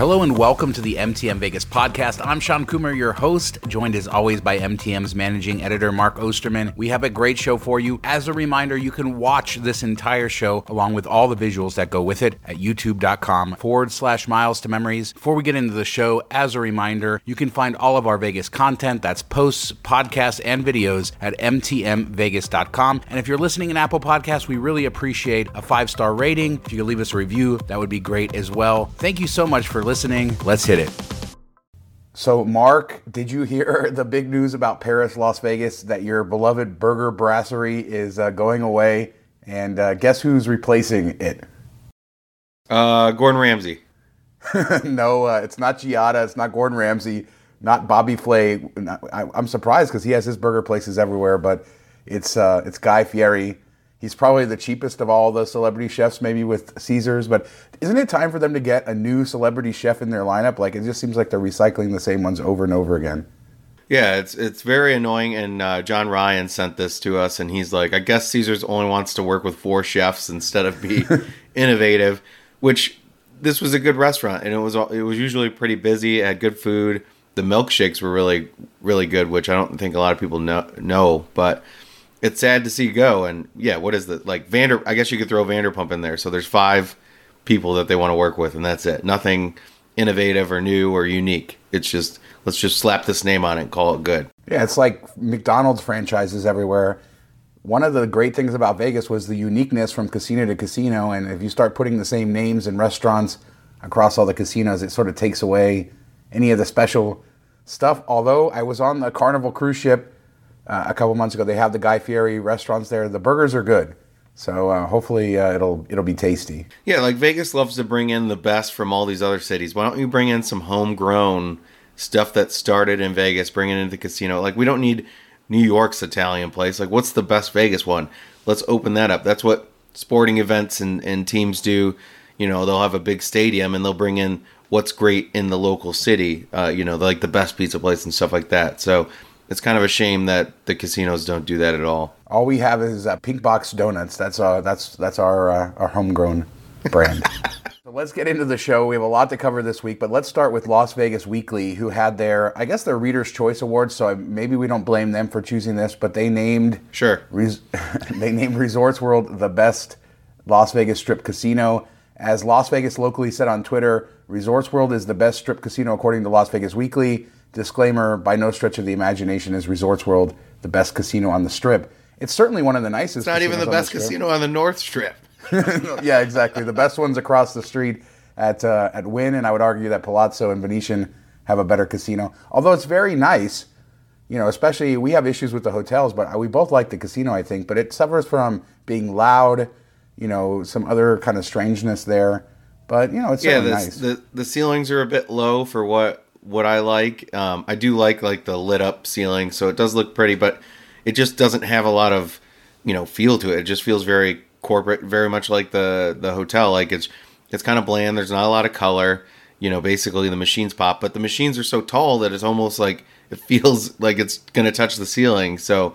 Hello and welcome to the MTM Vegas podcast. I'm Shawn Coomer, your host, joined as always by MTM's managing editor, Mark Osterman. We have a great show for you. As a reminder, you can watch this entire show along with all the visuals that go with it at youtube.com forward slash miles to memories. Before we get into the show, as a reminder, you can find all of our Vegas content that's posts, podcasts, and videos at mtmvegas.com. And if you're listening in Apple Podcasts, we really appreciate a five star rating. If you could leave us a review, that would be great as well. Thank you so much for listening. Let's hit it. So, Mark, did you hear the big news about Paris, Las Vegas, that your beloved burger brasserie is uh, going away? And uh, guess who's replacing it? Uh, Gordon Ramsay. no, uh, it's not Giada. It's not Gordon Ramsay. Not Bobby Flay. I, am surprised because he has his burger places everywhere, but it's uh, it's Guy Fieri. He's probably the cheapest of all the celebrity chefs, maybe with Caesars. But isn't it time for them to get a new celebrity chef in their lineup? Like it just seems like they're recycling the same ones over and over again. Yeah, it's it's very annoying. And uh, John Ryan sent this to us, and he's like, "I guess Caesars only wants to work with four chefs instead of be innovative." Which this was a good restaurant, and it was it was usually pretty busy. Had good food. The milkshakes were really really good, which I don't think a lot of people know. know but it's sad to see go. And yeah, what is the like Vander? I guess you could throw Vanderpump in there. So there's five people that they want to work with, and that's it. Nothing innovative or new or unique. It's just let's just slap this name on it and call it good. Yeah, it's like McDonald's franchises everywhere. One of the great things about Vegas was the uniqueness from casino to casino, and if you start putting the same names and restaurants across all the casinos, it sort of takes away any of the special stuff. Although I was on the Carnival cruise ship uh, a couple months ago. They have the Guy Fieri restaurants there. The burgers are good. So uh, hopefully uh, it'll it'll be tasty. Yeah, like Vegas loves to bring in the best from all these other cities. Why don't you bring in some homegrown stuff that started in Vegas, bring it into the casino? Like we don't need New York's Italian place. Like what's the best Vegas one? Let's open that up. That's what sporting events and, and teams do. You know, they'll have a big stadium and they'll bring in what's great in the local city. Uh, you know, like the best pizza place and stuff like that. So it's kind of a shame that the casinos don't do that at all. All we have is uh, Pink Box Donuts. That's uh, that's that's our uh, our homegrown brand. so let's get into the show. We have a lot to cover this week, but let's start with Las Vegas Weekly, who had their I guess their Readers' Choice Awards. So maybe we don't blame them for choosing this, but they named sure res- they named Resorts World the best Las Vegas Strip casino. As Las Vegas locally said on Twitter, Resorts World is the best strip casino according to Las Vegas Weekly. Disclaimer by no stretch of the imagination is Resorts World the best casino on the strip. It's certainly one of the nicest. It's not even the best the casino on the North Strip. yeah, exactly. The best ones across the street at uh, at Wynn, and I would argue that Palazzo and Venetian have a better casino. Although it's very nice, you know, especially we have issues with the hotels, but we both like the casino, I think. But it suffers from being loud, you know, some other kind of strangeness there. But you know, it's yeah, the, nice. the the ceilings are a bit low for what what I like. Um, I do like like the lit up ceiling, so it does look pretty, but it just doesn't have a lot of you know feel to it. It just feels very corporate, very much like the the hotel. Like it's it's kind of bland. There's not a lot of color. You know, basically the machines pop, but the machines are so tall that it's almost like it feels like it's gonna touch the ceiling. So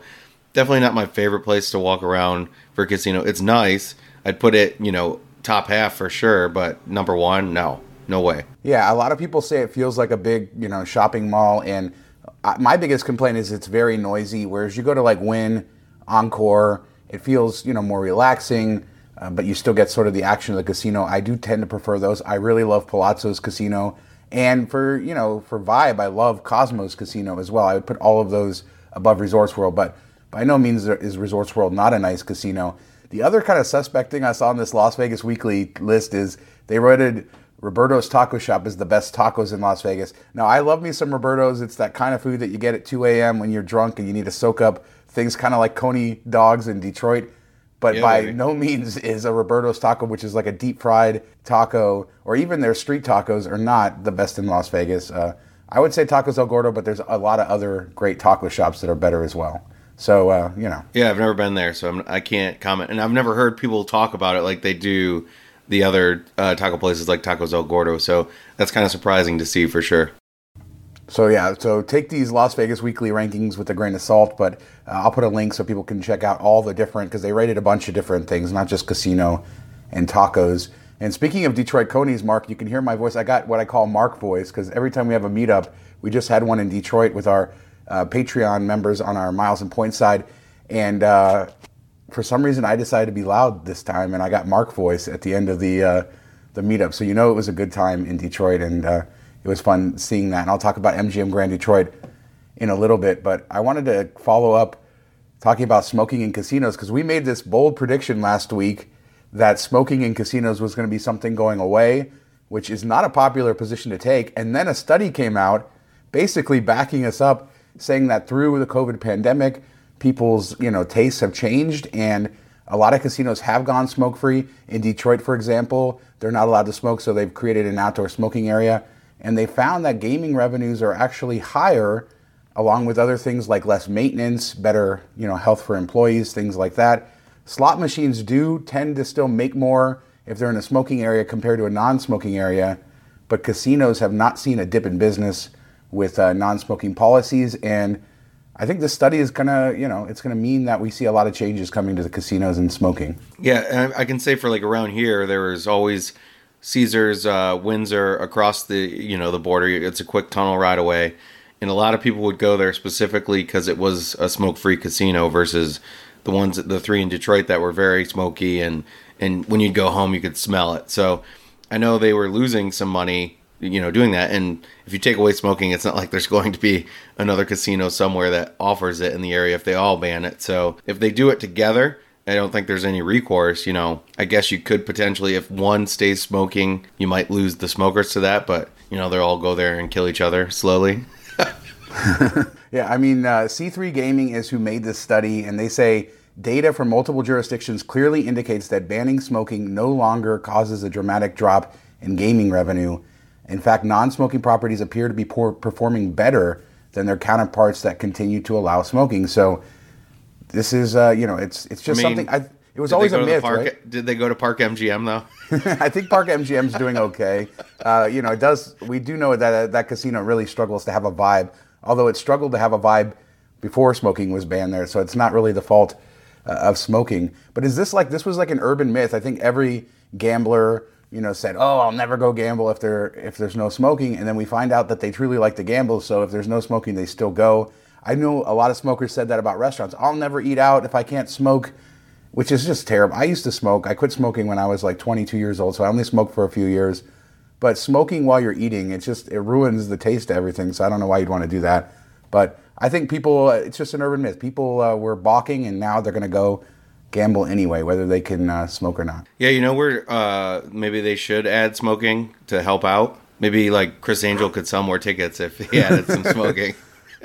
definitely not my favorite place to walk around for a casino. It's nice. I'd put it, you know, top half for sure, but number one, no. No way. Yeah, a lot of people say it feels like a big, you know, shopping mall, and my biggest complaint is it's very noisy. Whereas you go to like Wynn, Encore, it feels, you know, more relaxing, uh, but you still get sort of the action of the casino. I do tend to prefer those. I really love Palazzo's Casino, and for you know, for vibe, I love Cosmos Casino as well. I would put all of those above Resorts World, but by no means is Resorts World not a nice casino. The other kind of suspect thing I saw on this Las Vegas Weekly list is they rated Roberto's Taco Shop is the best tacos in Las Vegas. Now, I love me some Roberto's. It's that kind of food that you get at 2 a.m. when you're drunk and you need to soak up things kind of like Coney dogs in Detroit. But yeah, by baby. no means is a Roberto's taco, which is like a deep fried taco, or even their street tacos, are not the best in Las Vegas. Uh, I would say Tacos El Gordo, but there's a lot of other great taco shops that are better as well. So uh, you know. Yeah, I've never been there, so I'm, I can not comment, and I've never heard people talk about it like they do the other uh, taco places like Tacos El Gordo. So that's kind of surprising to see for sure. So yeah, so take these Las Vegas weekly rankings with a grain of salt, but uh, I'll put a link so people can check out all the different because they rated a bunch of different things, not just casino and tacos. And speaking of Detroit Conies, Mark, you can hear my voice. I got what I call Mark voice because every time we have a meetup, we just had one in Detroit with our uh, Patreon members on our Miles and Point side. And uh, for some reason, I decided to be loud this time, and I got Mark voice at the end of the uh, the meetup. So you know it was a good time in Detroit, and uh, it was fun seeing that. And I'll talk about MGM Grand Detroit in a little bit, but I wanted to follow up talking about smoking in casinos because we made this bold prediction last week that smoking in casinos was going to be something going away, which is not a popular position to take. And then a study came out basically backing us up, saying that through the COVID pandemic, people's you know tastes have changed and a lot of casinos have gone smoke free. In Detroit, for example, they're not allowed to smoke, so they've created an outdoor smoking area. And they found that gaming revenues are actually higher, along with other things like less maintenance, better you know health for employees, things like that. Slot machines do tend to still make more if they're in a smoking area compared to a non-smoking area, but casinos have not seen a dip in business with uh, non-smoking policies and I think this study is gonna, you know, it's gonna mean that we see a lot of changes coming to the casinos and smoking. Yeah, and I can say for like around here, there was always Caesars, uh, Windsor across the, you know, the border. It's a quick tunnel ride away, and a lot of people would go there specifically because it was a smoke-free casino versus the ones, the three in Detroit that were very smoky, and and when you'd go home, you could smell it. So I know they were losing some money you know doing that and if you take away smoking it's not like there's going to be another casino somewhere that offers it in the area if they all ban it so if they do it together I don't think there's any recourse. You know, I guess you could potentially, if one stays smoking, you might lose the smokers to that, but, you know, they'll all go there and kill each other slowly. yeah, I mean, uh, C3 Gaming is who made this study, and they say data from multiple jurisdictions clearly indicates that banning smoking no longer causes a dramatic drop in gaming revenue in fact, non smoking properties appear to be poor, performing better than their counterparts that continue to allow smoking. So, this is, uh, you know, it's it's just I mean, something. I, it was always a myth, park, right? Did they go to Park MGM though? I think Park MGM is doing okay. Uh, you know, it does. We do know that that casino really struggles to have a vibe, although it struggled to have a vibe before smoking was banned there. So it's not really the fault uh, of smoking. But is this like this was like an urban myth? I think every gambler you know, said, "Oh, I'll never go gamble if there if there's no smoking," and then we find out that they truly like to gamble. So if there's no smoking, they still go. I know a lot of smokers said that about restaurants. I'll never eat out if I can't smoke, which is just terrible. I used to smoke. I quit smoking when I was like 22 years old, so I only smoked for a few years. But smoking while you're eating, it just it ruins the taste of everything. So I don't know why you'd want to do that. But I think people, it's just an urban myth. People uh, were balking, and now they're going to go gamble anyway, whether they can uh, smoke or not. Yeah, you know where uh, maybe they should add smoking to help out. Maybe like Criss Angel could sell more tickets if he added some smoking.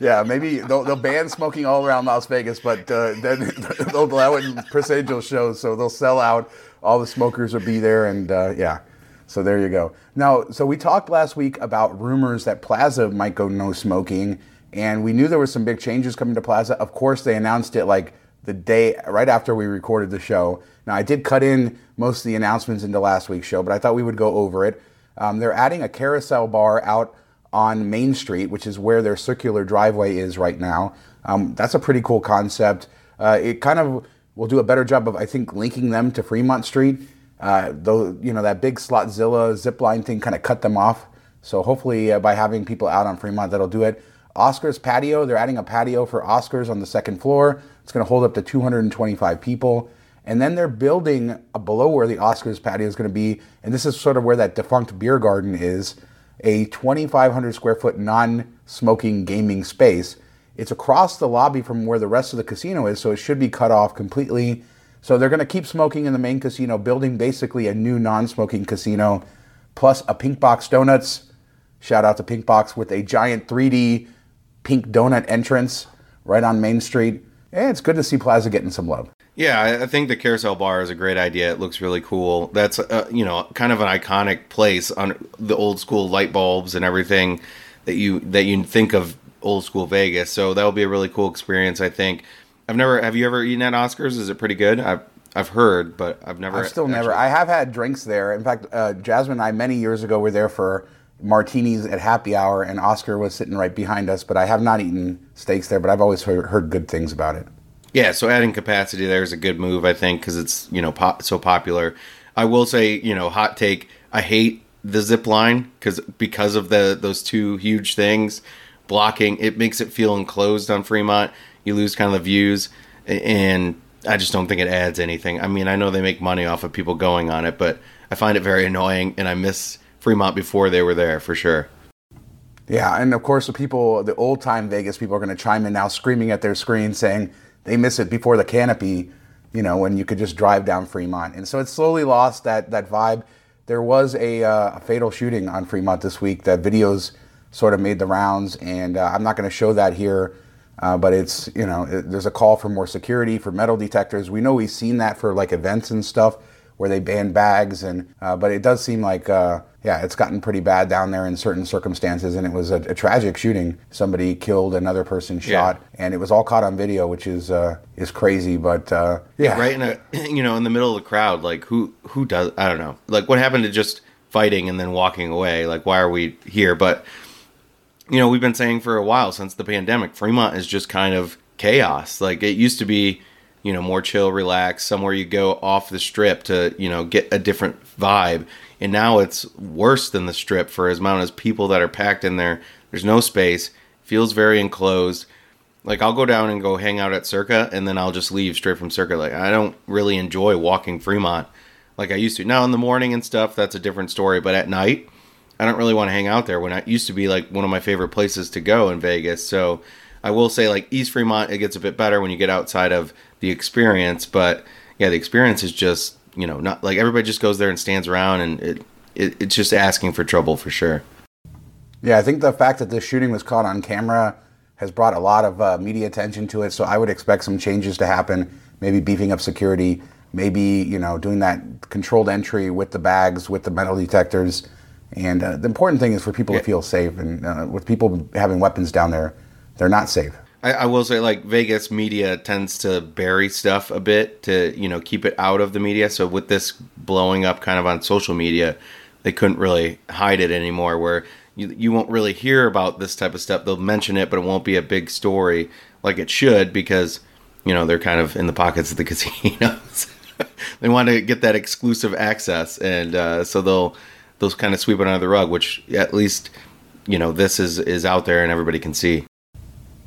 Yeah, maybe they'll, they'll, ban smoking all around Las Vegas, but uh, then they'll allow it in Criss Angel shows, so they'll sell out. All the smokers will be there, and uh, yeah. So there you go. Now, so we talked last week about rumors that Plaza might go no smoking, and we knew there were some big changes coming to Plaza. Of course, they announced it like the day right after we recorded the show. Now, I did cut in most of the announcements into last week's show, but I thought we would go over it. Um, they're adding a carousel bar out on Main Street, which is where their circular driveway is right now. Um, that's a pretty cool concept. Uh, it kind of will do a better job of, I think, linking them to Fremont Street. Uh, though you know that big Slotzilla zip line thing kind of cut them off. So hopefully, uh, by having people out on Fremont, that'll do it. Oscars patio, they're adding a patio for Oscars on the second floor. It's going to hold up to 225 people. And then they're building below where the Oscars patio is going to be, and this is sort of where that defunct beer garden is, a 2,500 square foot non smoking gaming space. It's across the lobby from where the rest of the casino is, so it should be cut off completely. So they're going to keep smoking in the main casino, building basically a new non smoking casino, plus a Pink Box Donuts. Shout out to Pink Box with a giant 3D pink donut entrance right on Main Street eh, it's good to see Plaza getting some love. Yeah, I think the carousel bar is a great idea. It looks really cool. That's uh, you know kind of an iconic place on the old school light bulbs and everything that you that you think of old school Vegas. So that'll be a really cool experience. I think. I've never. Have you ever eaten at Oscars? Is it pretty good? I've I've heard, but I've never. I've still actually. never. I have had drinks there. In fact, uh, Jasmine and I many years ago were there for martinis at happy hour, and Oscar was sitting right behind us. But I have not eaten steaks there, but I've always heard, good things about it. Yeah, so adding capacity there is a good move, I think, because it's you know so popular. I will say, you know, hot take. I hate the zip line because because of the those two huge things blocking. It makes it feel enclosed on Fremont. You lose kind of the views, and I just don't think it adds anything. I mean, I know they make money off of people going on it, but I find it very annoying, and I miss Fremont before they were there for sure. Yeah, and of course, the people, the old time Vegas people, are going to chime in now, screaming at their screen, saying they miss it before the canopy. You know, when you could just drive down Fremont, and so it's slowly lost that that vibe. There was a, uh, a fatal shooting on Fremont this week. That videos sort of made the rounds, and uh, I'm not going to show that here. Uh, but it's you know it, there's a call for more security for metal detectors. We know we've seen that for like events and stuff where they ban bags, and uh, but it does seem like uh, yeah, it's gotten pretty bad down there in certain circumstances, and it was a, a tragic shooting. Somebody killed, another person shot, yeah. and it was all caught on video, which is uh, is crazy. But uh, yeah. yeah, right in a you know in the middle of the crowd, like who who does I don't know, like what happened to just fighting and then walking away? Like why are we here? But you know we've been saying for a while since the pandemic, Fremont is just kind of chaos. Like it used to be you know more chill relax, somewhere you go off the strip to you know get a different vibe and now it's worse than the strip for as amount as people that are packed in there. There's no space. Feels very enclosed. Like I'll go down and go hang out at Circa, and then I'll just leave straight from Circa. Like I don't really enjoy walking Fremont like I used to. Now in the morning and stuff, that's a different story. But at night, I don't really want to hang out there. When it used to be like one of my favorite places to go in Vegas. So I will say like East Fremont, it gets a bit better when you get outside of the experience. But yeah, the experience is just you know, not like everybody just goes there and stands around, and it, it it's just asking for trouble for sure. Yeah, I think the fact that this shooting was caught on camera has brought a lot of uh, media attention to it. So I would expect some changes to happen. Maybe beefing up security. Maybe you know doing that controlled entry with the bags, with the metal detectors. And uh, the important thing is for people yeah. to feel safe. And uh, with people having weapons down there, they're not safe. I, I, will say, like Vegas media tends to bury stuff a bit to you know keep it out of the media. So with this blowing up kind of on social media, they couldn't really hide it anymore. Where you you won't really hear about this type of stuff. They'll mention it, but it won't be a big story like it should because you know they're kind of in the pockets of the casinos. they want to get that exclusive access, and uh, so they'll they'll kind of sweep it under the rug. Which at least you know this is is out there and everybody can see.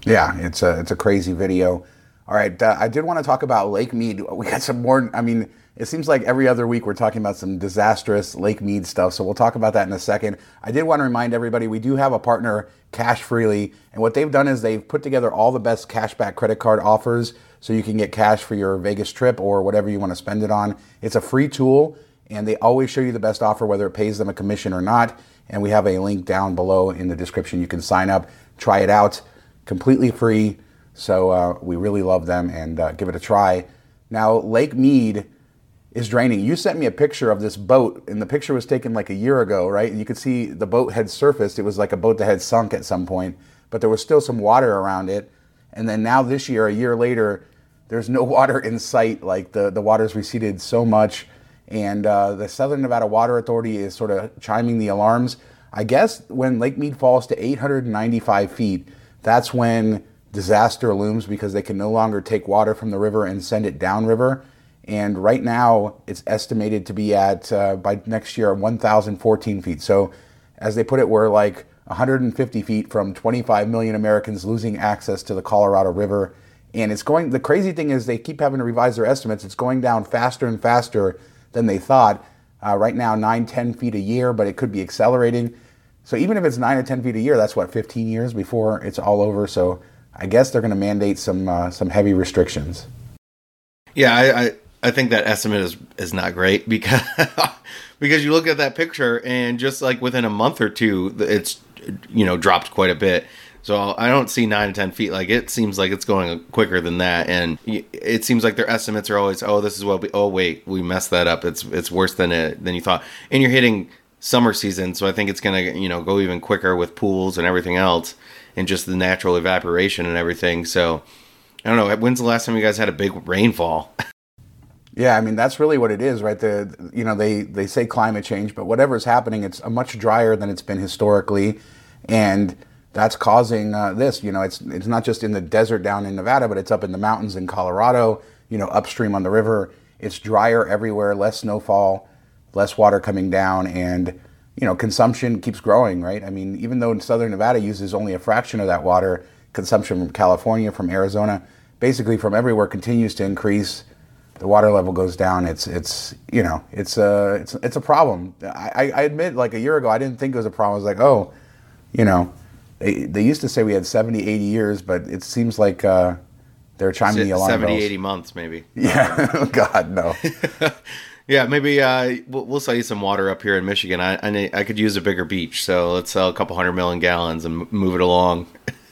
Yeah, it's a it's a crazy video. All right, uh, I did want to talk about Lake Mead. We got some more. I mean, it seems like every other week we're talking about some disastrous Lake Mead stuff. So we'll talk about that in a second. I did want to remind everybody we do have a partner, Cash Freely, and what they've done is they've put together all the best cashback credit card offers, so you can get cash for your Vegas trip or whatever you want to spend it on. It's a free tool, and they always show you the best offer, whether it pays them a commission or not. And we have a link down below in the description. You can sign up, try it out completely free. So uh, we really love them and uh, give it a try. Now, Lake Mead is draining. You sent me a picture of this boat, and the picture was taken like a year ago, right? And you could see the boat had surfaced. It was like a boat that had sunk at some point, but there was still some water around it. And then now, this year, a year later, there's no water in sight. Like the, the water's receded so much. And uh, the Southern Nevada Water Authority is sort of chiming the alarms. I guess when Lake Mead falls to 895 feet, that's when disaster looms because they can no longer take water from the river and send it downriver. And right now, it's estimated to be at uh, by next year 1,014 feet. So, as they put it, we're like 150 feet from 25 million Americans losing access to the Colorado River. And it's going. The crazy thing is, they keep having to revise their estimates. It's going down faster and faster than they thought. Uh, right now, 9, 10 feet a year, but it could be accelerating. So even if it's nine or ten feet a year, that's what 15 years before it's all over. So I guess they're going to mandate some uh, some heavy restrictions. Yeah, I, I, I think that estimate is is not great because because you look at that picture and just like within a month or two, it's you know dropped quite a bit. So I don't see nine to ten feet. Like it seems like it's going quicker than that, and it seems like their estimates are always, oh, this is what we. Oh wait, we messed that up. It's it's worse than it than you thought, and you're hitting summer season, so I think it's gonna you know go even quicker with pools and everything else, and just the natural evaporation and everything. So I don't know. When's the last time you guys had a big rainfall? yeah, I mean that's really what it is, right? The you know they they say climate change, but whatever's happening, it's much drier than it's been historically, and that's causing uh, this. You know, it's it's not just in the desert down in Nevada, but it's up in the mountains in Colorado. You know, upstream on the river, it's drier everywhere, less snowfall less water coming down, and you know consumption keeps growing, right? I mean, even though Southern Nevada uses only a fraction of that water, consumption from California, from Arizona, basically from everywhere continues to increase. The water level goes down. It's it's you know it's a it's it's a problem. I, I admit, like a year ago, I didn't think it was a problem. I was like, oh, you know, they they used to say we had 70, 80 years, but it seems like. Uh, they're chiming the alarm 70, bells. 80 months, maybe. Yeah. Oh, God, no. yeah, maybe uh, we'll, we'll sell you some water up here in Michigan. I, I, I could use a bigger beach, so let's sell a couple hundred million gallons and move it along.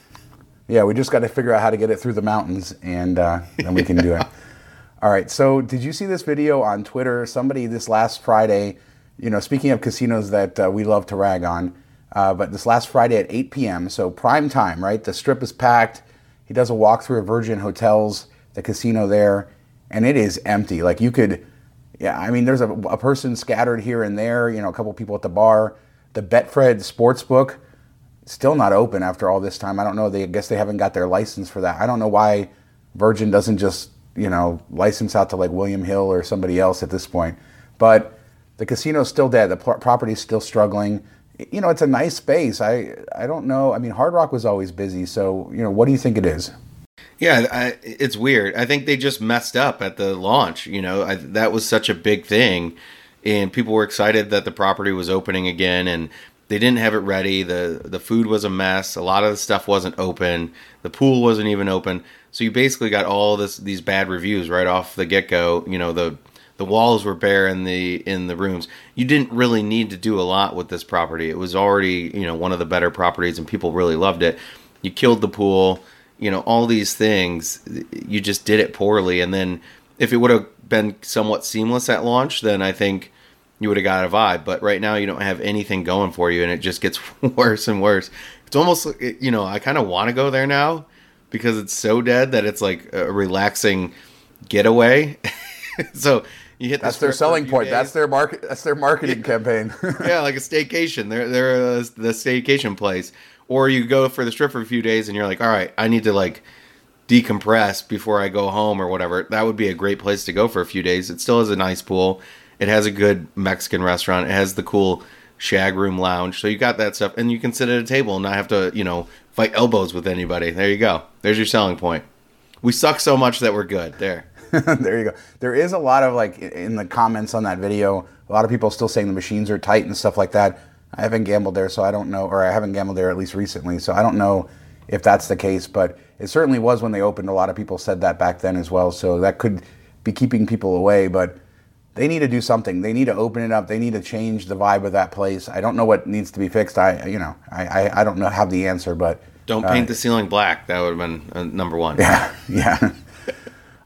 yeah, we just got to figure out how to get it through the mountains, and uh, then we can do it. All right. So, did you see this video on Twitter? Somebody this last Friday, you know, speaking of casinos that uh, we love to rag on, uh, but this last Friday at 8 p.m., so prime time, right? The strip is packed. He does a walkthrough of Virgin Hotels, the casino there, and it is empty. Like you could, yeah, I mean, there's a, a person scattered here and there, you know, a couple people at the bar. The Betfred Sportsbook, still not open after all this time. I don't know. They I guess they haven't got their license for that. I don't know why Virgin doesn't just, you know, license out to like William Hill or somebody else at this point. But the casino's still dead. The pl- property's still struggling you know, it's a nice space. I I don't know. I mean, Hard Rock was always busy. So, you know, what do you think it is? Yeah, I, it's weird. I think they just messed up at the launch. You know, I, that was such a big thing, and people were excited that the property was opening again, and they didn't have it ready. the The food was a mess. A lot of the stuff wasn't open. The pool wasn't even open. So you basically got all this these bad reviews right off the get go. You know, the the walls were bare in the in the rooms. You didn't really need to do a lot with this property. It was already you know one of the better properties, and people really loved it. You killed the pool, you know all these things. You just did it poorly, and then if it would have been somewhat seamless at launch, then I think you would have got a vibe. But right now, you don't have anything going for you, and it just gets worse and worse. It's almost you know I kind of want to go there now because it's so dead that it's like a relaxing getaway. so you hit that's their selling point. Days. That's their market. That's their marketing campaign. yeah, like a staycation. They're they're a, the staycation place. Or you go for the strip for a few days, and you're like, all right, I need to like decompress before I go home or whatever. That would be a great place to go for a few days. It still has a nice pool. It has a good Mexican restaurant. It has the cool shag room lounge. So you got that stuff, and you can sit at a table and not have to, you know, fight elbows with anybody. There you go. There's your selling point. We suck so much that we're good. There. there you go. There is a lot of like in the comments on that video, a lot of people still saying the machines are tight and stuff like that. I haven't gambled there, so I don't know, or I haven't gambled there at least recently, so I don't know if that's the case. But it certainly was when they opened. A lot of people said that back then as well, so that could be keeping people away. But they need to do something. They need to open it up. They need to change the vibe of that place. I don't know what needs to be fixed. I, you know, I, I, I don't know have the answer, but don't paint uh, the ceiling black. That would have been uh, number one. Yeah, yeah.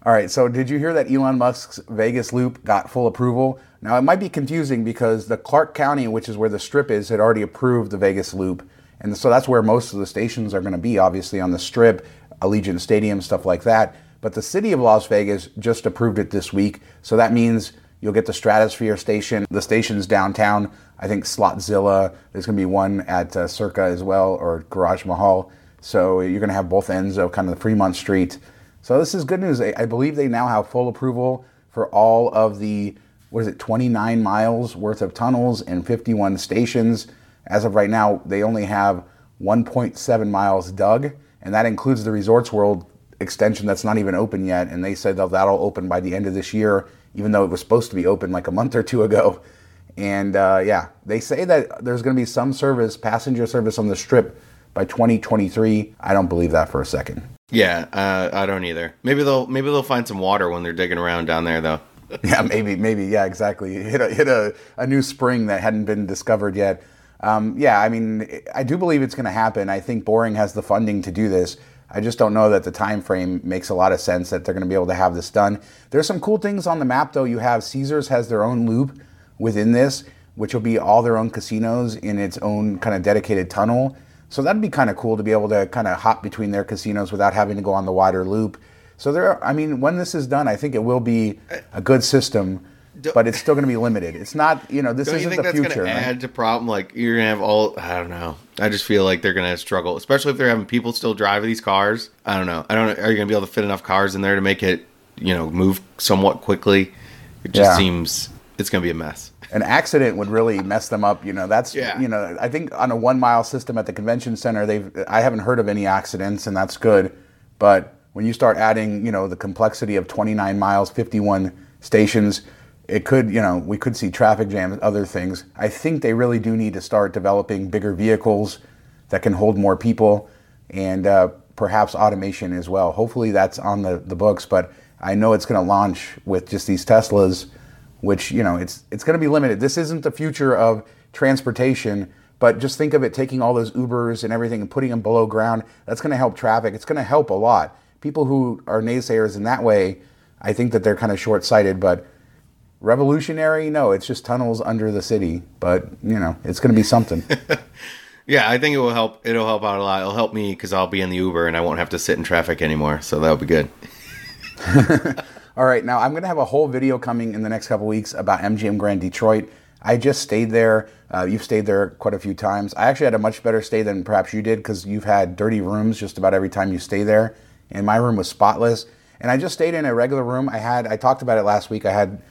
All right, so did you hear that Elon Musk's Vegas loop got full approval? Now, it might be confusing because the Clark County, which is where the strip is, had already approved the Vegas loop. And so that's where most of the stations are going to be, obviously, on the strip, Allegiant Stadium, stuff like that. But the city of Las Vegas just approved it this week. So that means you'll get the Stratosphere station, the stations downtown. I think Slotzilla, there's going to be one at uh, Circa as well, or Garage Mahal. So you're going to have both ends of kind of the Fremont Street so this is good news. I believe they now have full approval for all of the what is it, 29 miles worth of tunnels and 51 stations. As of right now, they only have 1.7 miles dug, and that includes the Resorts World extension that's not even open yet. And they said that that'll open by the end of this year, even though it was supposed to be open like a month or two ago. And uh, yeah, they say that there's going to be some service, passenger service on the strip by 2023. I don't believe that for a second. Yeah, uh, I don't either. Maybe they'll maybe they'll find some water when they're digging around down there, though. yeah, maybe, maybe, yeah, exactly. Hit a hit a, a new spring that hadn't been discovered yet. Um, yeah, I mean, I do believe it's going to happen. I think Boring has the funding to do this. I just don't know that the time frame makes a lot of sense that they're going to be able to have this done. There's some cool things on the map, though. You have Caesars has their own loop within this, which will be all their own casinos in its own kind of dedicated tunnel. So that'd be kind of cool to be able to kind of hop between their casinos without having to go on the wider loop. So there, I mean, when this is done, I think it will be a good system, but it's still going to be limited. It's not, you know, this don't isn't you think the that's future. Going right? to add to problem. Like you're going to have all. I don't know. I just feel like they're going to struggle, especially if they're having people still drive these cars. I don't know. I don't. know. Are you going to be able to fit enough cars in there to make it, you know, move somewhat quickly? It just yeah. seems it's going to be a mess. an accident would really mess them up. You know, that's Yeah. you know, I think on a one mile system at the convention center, they've I haven't heard of any accidents, and that's good. But when you start adding, you know, the complexity of 29 miles, 51 stations, it could, you know, we could see traffic jams, other things. I think they really do need to start developing bigger vehicles that can hold more people, and uh, perhaps automation as well. Hopefully, that's on the the books, but I know it's going to launch with just these Teslas which you know it's it's going to be limited. This isn't the future of transportation, but just think of it taking all those Ubers and everything and putting them below ground. That's going to help traffic. It's going to help a lot. People who are naysayers in that way, I think that they're kind of short-sighted, but revolutionary, no, it's just tunnels under the city, but you know, it's going to be something. Yeah, I think it will help. It'll help out a lot. It'll help me because I'll be in the Uber and I won't have to sit in traffic anymore. So that'll be good. All right, now I'm going to have a whole video coming in the next couple weeks about MGM Grand Detroit. I just stayed there. Uh, you've stayed there quite a few times. I actually had a much better stay than perhaps you did because you've had dirty rooms just about every time you stay there. And my room was spotless. And I just stayed in a regular room. I had, I talked about it last week. I had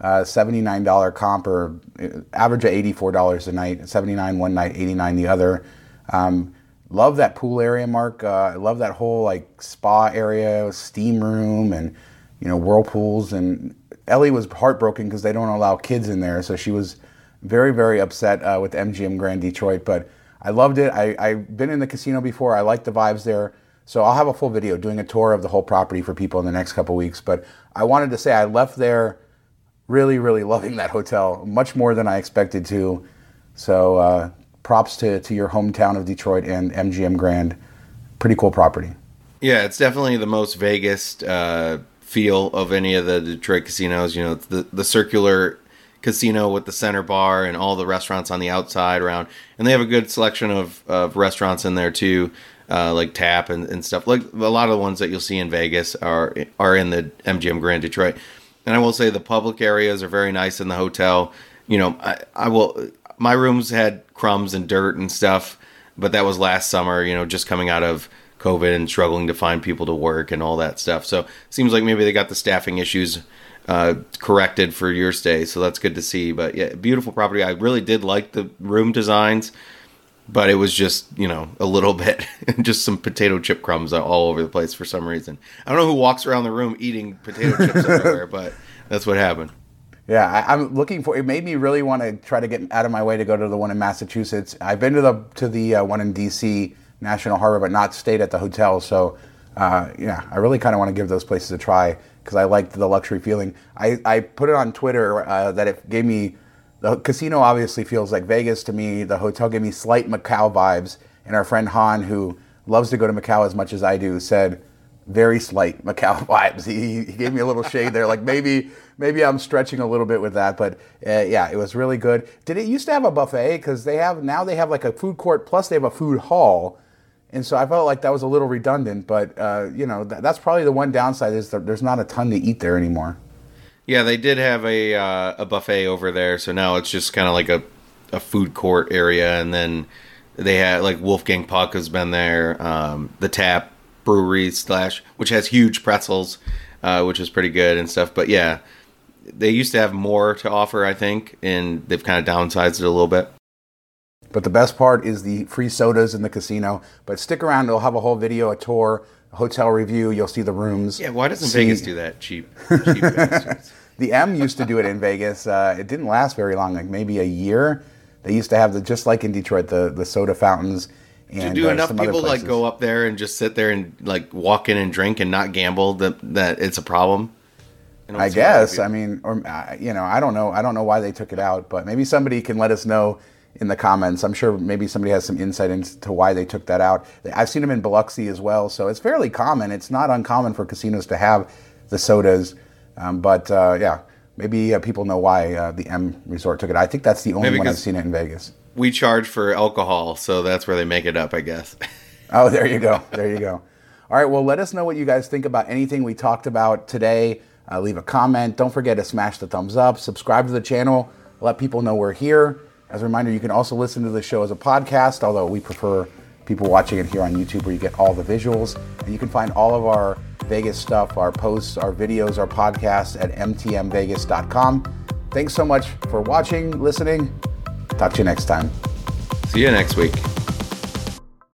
uh, $79 comp or uh, average of $84 a night, 79 one night, 89 the other. Um, love that pool area, Mark. Uh, I love that whole like spa area, steam room, and you know whirlpools. And Ellie was heartbroken because they don't allow kids in there, so she was very very upset uh, with MGM Grand Detroit. But I loved it. I, I've been in the casino before. I like the vibes there. So I'll have a full video doing a tour of the whole property for people in the next couple weeks. But I wanted to say I left there really, really loving that hotel, much more than I expected to. So uh, props to, to your hometown of Detroit and MGM Grand. Pretty cool property. Yeah, it's definitely the most Vegas uh, feel of any of the Detroit casinos. You know, the the circular casino with the center bar and all the restaurants on the outside around, and they have a good selection of, of restaurants in there too, uh, like Tap and, and stuff. Like a lot of the ones that you'll see in Vegas are are in the MGM Grand Detroit. And I will say the public areas are very nice in the hotel. You know, I, I will. My rooms had crumbs and dirt and stuff, but that was last summer. You know, just coming out of COVID and struggling to find people to work and all that stuff. So it seems like maybe they got the staffing issues uh, corrected for your stay. So that's good to see. But yeah, beautiful property. I really did like the room designs, but it was just you know a little bit just some potato chip crumbs all over the place for some reason. I don't know who walks around the room eating potato chips everywhere, but that's what happened. Yeah, I, I'm looking for. It made me really want to try to get out of my way to go to the one in Massachusetts. I've been to the to the uh, one in D.C. National Harbor, but not stayed at the hotel. So, uh, yeah, I really kind of want to give those places a try because I liked the luxury feeling. I, I put it on Twitter uh, that it gave me the casino obviously feels like Vegas to me. The hotel gave me slight Macau vibes, and our friend Han, who loves to go to Macau as much as I do, said very slight Macau vibes. He, he gave me a little shade there, like maybe maybe I'm stretching a little bit with that, but uh, yeah, it was really good. Did it used to have a buffet? Because they have now they have like a food court plus they have a food hall, and so I felt like that was a little redundant. But uh, you know th- that's probably the one downside is that there's not a ton to eat there anymore. Yeah, they did have a uh, a buffet over there, so now it's just kind of like a a food court area, and then they had like Wolfgang Puck has been there, um, the Tap Brewery slash, which has huge pretzels, uh, which is pretty good and stuff. But yeah, they used to have more to offer, I think, and they've kind of downsized it a little bit. But the best part is the free sodas in the casino. But stick around; they'll have a whole video, a tour, a hotel review. You'll see the rooms. Yeah, why doesn't See- Vegas do that? Cheap, cheap. The M used to do it in Vegas. Uh, it didn't last very long, like maybe a year. They used to have the just like in Detroit, the the soda fountains. And do uh, enough people like go up there and just sit there and like walk in and drink and not gamble that that it's a problem? I guess. I mean, or uh, you know, I don't know. I don't know why they took it out, but maybe somebody can let us know in the comments. I'm sure maybe somebody has some insight into why they took that out. I've seen them in Biloxi as well, so it's fairly common. It's not uncommon for casinos to have the sodas, um, but uh, yeah, maybe uh, people know why uh, the M Resort took it. I think that's the only Maybe one I've seen it in Vegas. we charge for alcohol, so that's where they make it up, I guess. Oh, there you go. There you go. All right. Well, let us know what you guys think about anything we talked about today. Uh, leave a comment. Don't forget to smash the thumbs up. Subscribe to the channel. Let people know we're here. As a reminder, you can also listen to the show as a podcast, although we prefer people watching it here on YouTube where you get all the visuals. And you can find all of our Vegas stuff, our posts, our videos, our podcasts at mtmvegas.com. thanks so much for watching, listening. Talk to you next time. See you next week.